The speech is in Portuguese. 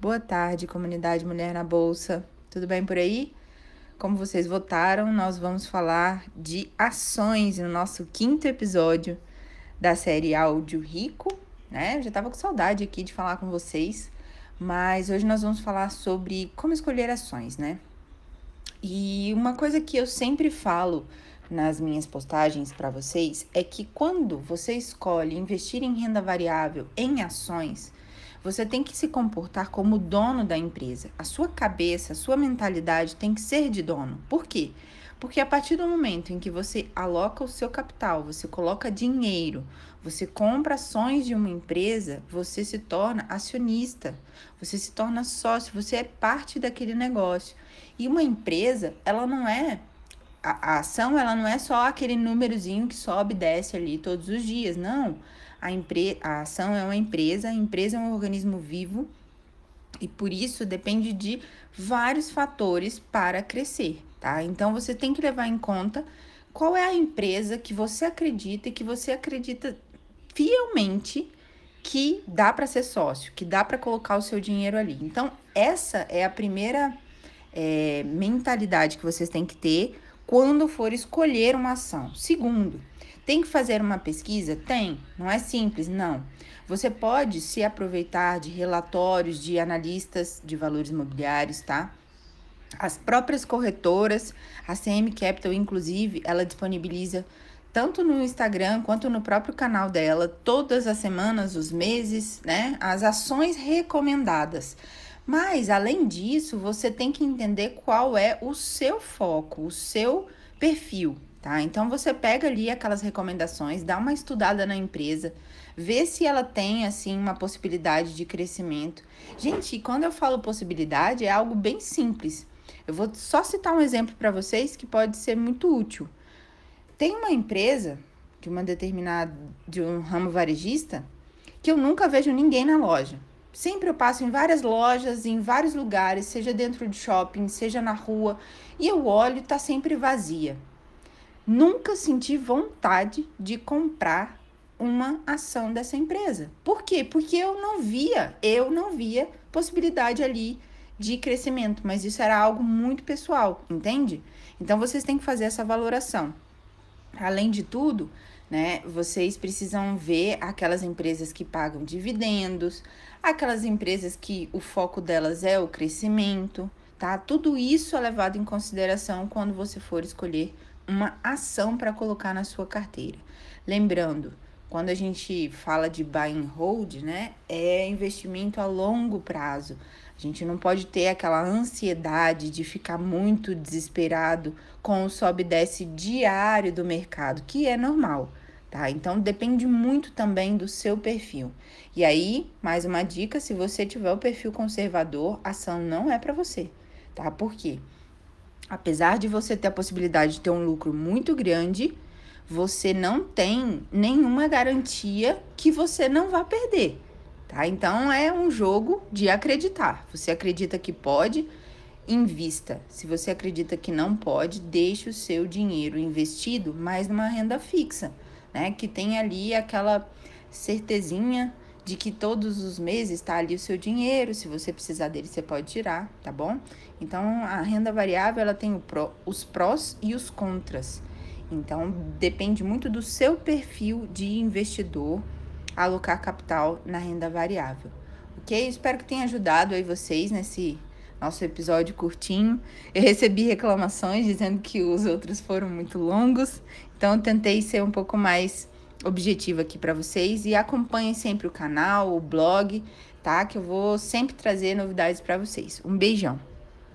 Boa tarde, comunidade Mulher na Bolsa. Tudo bem por aí? Como vocês votaram, nós vamos falar de ações no nosso quinto episódio da série Áudio Rico, né? Eu já tava com saudade aqui de falar com vocês, mas hoje nós vamos falar sobre como escolher ações, né? E uma coisa que eu sempre falo nas minhas postagens para vocês é que quando você escolhe investir em renda variável em ações, você tem que se comportar como dono da empresa. A sua cabeça, a sua mentalidade tem que ser de dono. Por quê? Porque a partir do momento em que você aloca o seu capital, você coloca dinheiro, você compra ações de uma empresa, você se torna acionista, você se torna sócio, você é parte daquele negócio. E uma empresa, ela não é a, a ação, ela não é só aquele númerozinho que sobe e desce ali todos os dias, não. A, empre a ação é uma empresa, a empresa é um organismo vivo e por isso depende de vários fatores para crescer, tá? Então você tem que levar em conta qual é a empresa que você acredita e que você acredita fielmente que dá para ser sócio, que dá para colocar o seu dinheiro ali. Então, essa é a primeira é, mentalidade que vocês têm que ter quando for escolher uma ação. Segundo, tem que fazer uma pesquisa? Tem. Não é simples, não. Você pode se aproveitar de relatórios de analistas de valores imobiliários, tá? As próprias corretoras, a CM Capital, inclusive, ela disponibiliza tanto no Instagram quanto no próprio canal dela, todas as semanas, os meses, né? As ações recomendadas. Mas, além disso, você tem que entender qual é o seu foco, o seu perfil, tá? Então você pega ali aquelas recomendações, dá uma estudada na empresa, vê se ela tem assim uma possibilidade de crescimento. Gente, quando eu falo possibilidade é algo bem simples. Eu vou só citar um exemplo para vocês que pode ser muito útil. Tem uma empresa de uma determinada de um ramo varejista que eu nunca vejo ninguém na loja. Sempre eu passo em várias lojas, em vários lugares, seja dentro de shopping, seja na rua, e eu olho tá sempre vazia. Nunca senti vontade de comprar uma ação dessa empresa. Por quê? Porque eu não via, eu não via possibilidade ali de crescimento, mas isso era algo muito pessoal, entende? Então vocês têm que fazer essa valoração. Além de tudo, né, vocês precisam ver aquelas empresas que pagam dividendos, aquelas empresas que o foco delas é o crescimento, tá? Tudo isso é levado em consideração quando você for escolher uma ação para colocar na sua carteira. Lembrando, quando a gente fala de buy and hold, né, é investimento a longo prazo. A gente não pode ter aquela ansiedade de ficar muito desesperado com o sobe e desce diário do mercado, que é normal, tá? Então depende muito também do seu perfil. E aí, mais uma dica, se você tiver o perfil conservador, ação não é para você, tá? Por quê? Apesar de você ter a possibilidade de ter um lucro muito grande, você não tem nenhuma garantia que você não vá perder, tá? Então é um jogo de acreditar. Você acredita que pode, invista. Se você acredita que não pode, deixe o seu dinheiro investido mais numa renda fixa, né? Que tem ali aquela certezinha de que todos os meses está ali o seu dinheiro, se você precisar dele, você pode tirar, tá bom? Então, a renda variável, ela tem pró, os prós e os contras. Então, depende muito do seu perfil de investidor alocar capital na renda variável, ok? Espero que tenha ajudado aí vocês nesse nosso episódio curtinho. Eu recebi reclamações dizendo que os outros foram muito longos, então eu tentei ser um pouco mais objetivo aqui para vocês e acompanhem sempre o canal, o blog, tá? Que eu vou sempre trazer novidades para vocês. Um beijão.